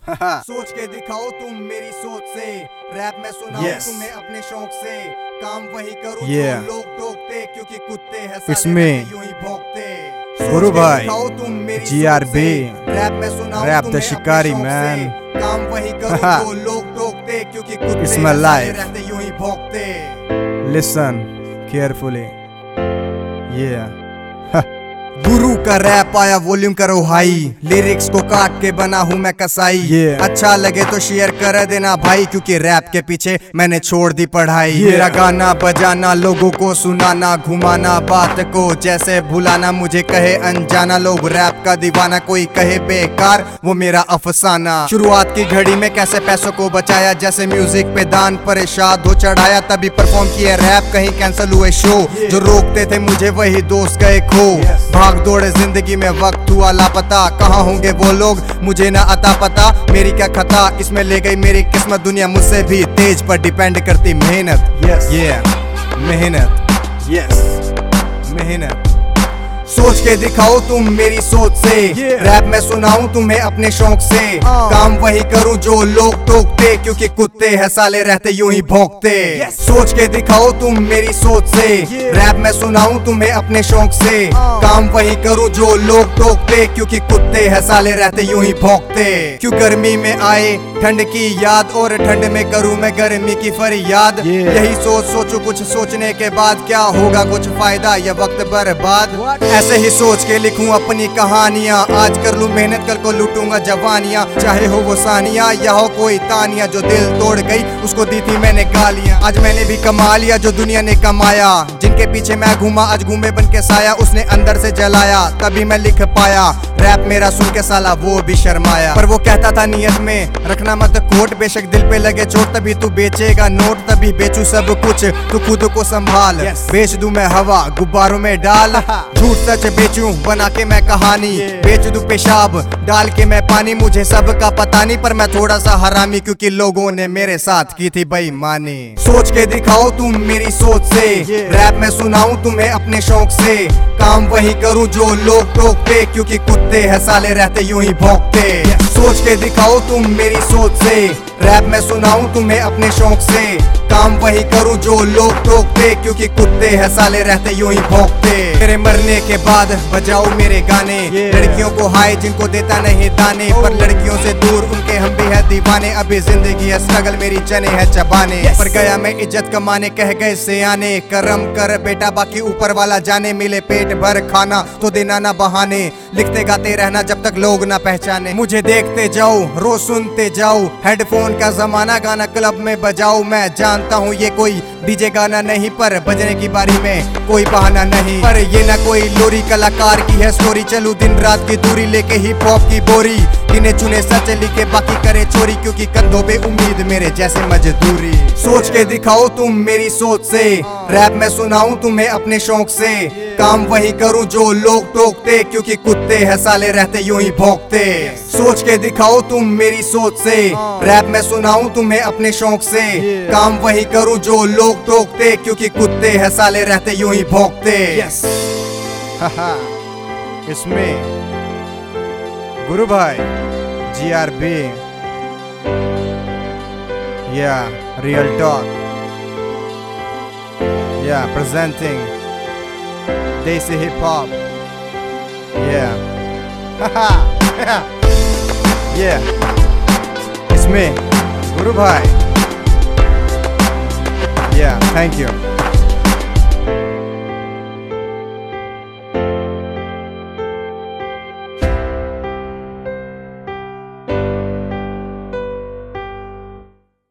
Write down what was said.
सोच के दिखाओ तुम मेरी सोच से रैप में सुनाओ Yes. तुम्हें अपने शौक से काम वही करो Yeah. जो लोग टोकते क्योंकि कुत्ते हैं me. यूँ ही भौंकते गुरु भाई, दिखाओ तुम मेरी सोच GRB, से, रैप में सुनाओ the तुम्हें शिकारी. से, काम वही करो जो लोग टोकते क्योंकि कुत्ते my साले रहते यूँ ही भौंकते Listen carefully. Yeah. गुरु का रैप आया वॉल्यूम करो हाई। लिरिक्स को काट के बना हूँ मैं कसाई। Yeah. अच्छा लगे तो शेयर कर देना भाई क्योंकि रैप के पीछे मैंने छोड़ दी पढ़ाई। Yeah. मेरा गाना बजाना लोगों को सुनाना घुमाना बात को जैसे भुलाना मुझे कहे अनजाना। लोग रैप का दीवाना कोई कहे बेकार वो मेरा अफसाना। शुरुआत की घड़ी में कैसे पैसों को बचाया जैसे म्यूज़िक पे दान परेशान हो चढ़ाया तभी परफॉर्म किया रैप कहीं कैंसिल हुए शो जो रोकते थे मुझे वही दोस्त गए खो। Yes. भाग दौड़े ज़िंदगी में वक्त हुआ लापता। कहाँ होंगे वो लोग? मुझे ना अता पता। मेरी क्या खता? इसमें ले गई मेरी किस्मत। दुनिया मुझसे भी तेज पर डिपेंड करती। मेहनत। Yes. मेहनत। Yes. मेहनत। सोच के दिखाओ तुम मेरी सोच से Yeah. रैप में सुनाऊं तुम्हें अपने शौक से Uh. काम वही करूँ जो लोग टोकते क्योंकि कुत्ते हैं साले रहते यूँ ही भौंकते Yes. सोच के दिखाओ तुम मेरी सोच से Yeah. रैप में सुनाऊं तुम्हें अपने शौक से Uh. काम वही करूँ जो लोग टोकते क्योंकि कुत्ते हैं साले रहते यूँ ही भौंकते क्यों गर्मी में आए ठंड की याद और ठंड में करूँ मैं गर्मी की फरियाद Yeah. यही सोच सोचू कुछ सोचने के बाद क्या होगा कुछ फ़ायदा या वक्त बर्बाद? ऐसे ही सोच के लिखूं अपनी कहानियाँ। आज कर लूँ मेहनत कर को लूटूँगा जवानियाँ। चाहे हो वो सानिया या हो कोई तानिया, जो दिल तोड़ गई, उसको दी थी मैंने गालियाँ। आज मैंने भी कमा लिया जो दुनिया ने कमाया। जिनके पीछे मैं घूमा, आज घूमे बन के साया, उसने अंदर से जलाया, तभी मैं लिख पाया। रैप मेरा सुन के साला वो भी शर्माया। पर वो कहता था नियत में रखना मत कोट बेशक दिल पे लगे चोट तभी तू बेचेगा नोट तभी बेचू सब कुछ तू खुद को संभाल। Yes. बेच दू मैं हवा गुब्बारों में डाल। झूठ सच बेचूं बना के मैं कहानी। Yeah. बेच दू पेशाब डाल के मैं पानी। मुझे सब का पता नहीं पर मैं थोड़ा सा हरामी क्योंकि लोगों ने मेरे साथ की थी बेईमानी। सोच के दिखाओ तुम मेरी सोच से। Yeah. रैप में सुनाऊं तुम्हें अपने शौक से। काम वही करूँ जो लोग टोकते क्योंकि कुत्ते हैं साले रहते यूँ ही भोंकते Yes. सोच के दिखाओ तुम मेरी सोच से। रैप में सुनाऊं तुम्हें अपने शौक से। काम वही करूँ जो लोग टोकते क्योंकि कुत्ते हैं साले रहते यूँ ही भौंकते। मेरे मरने के बाद बजाओ मेरे गाने। Yeah. लड़कियों को हाय जिनको देता नहीं दाने पर लड़कियों से दूर उनके हम भी है दीवाने। अभी ज़िंदगी है स्ट्रगल मेरी चने है चबाने। Yes. पर गया मैं इज़्ज़त कमाने कह गए से आने। करम कर बेटा बाकी ऊपर वाला जाने। मिले पेट भर खाना तो देना ना बहाने। लिखते गाते रहना जब तक लोग ना पहचाने। मुझे देखते जाओ, रोज सुनते जाओ। हेडफोन का जमाना गाना क्लब में बजाओ। मैं जानता हूँ ये कोई डीजे गाना नहीं, पर बजने की बारी में कोई बहाना नहीं। पर ये ना कोई लोरी कलाकार की है स्टोरी चलू दिन रात की दूरी लेके हिप हॉप की बोरी। गिने चुने सच लिखे बाकी करे चोरी, क्योंकि कंधों पे उम्मीद मेरे जैसे मजदूरी। सोच के दिखाओ तुम मेरी सोच से। रैप में सुनाऊं तुम्हें अपने शौक से। काम वही करूँ जो लोग टोकते क्योंकि कुत्ते हैं साले रहते यूँ ही भौंकते। सोच के दिखाओ तुम मेरी सोच से। रैप में सुनाऊं तुम्हें अपने शौक से। काम वही करूँ जो लोग टोकते क्योंकि कुत्ते हैं साले रहते यूँ ही भौंकते। Yes. इसमें गुरु भाई जी आर बी या रियल टॉक या presenting They say hip hop. Yeah. Haha. yeah. It's me, Guru Bhai. Yeah, thank you.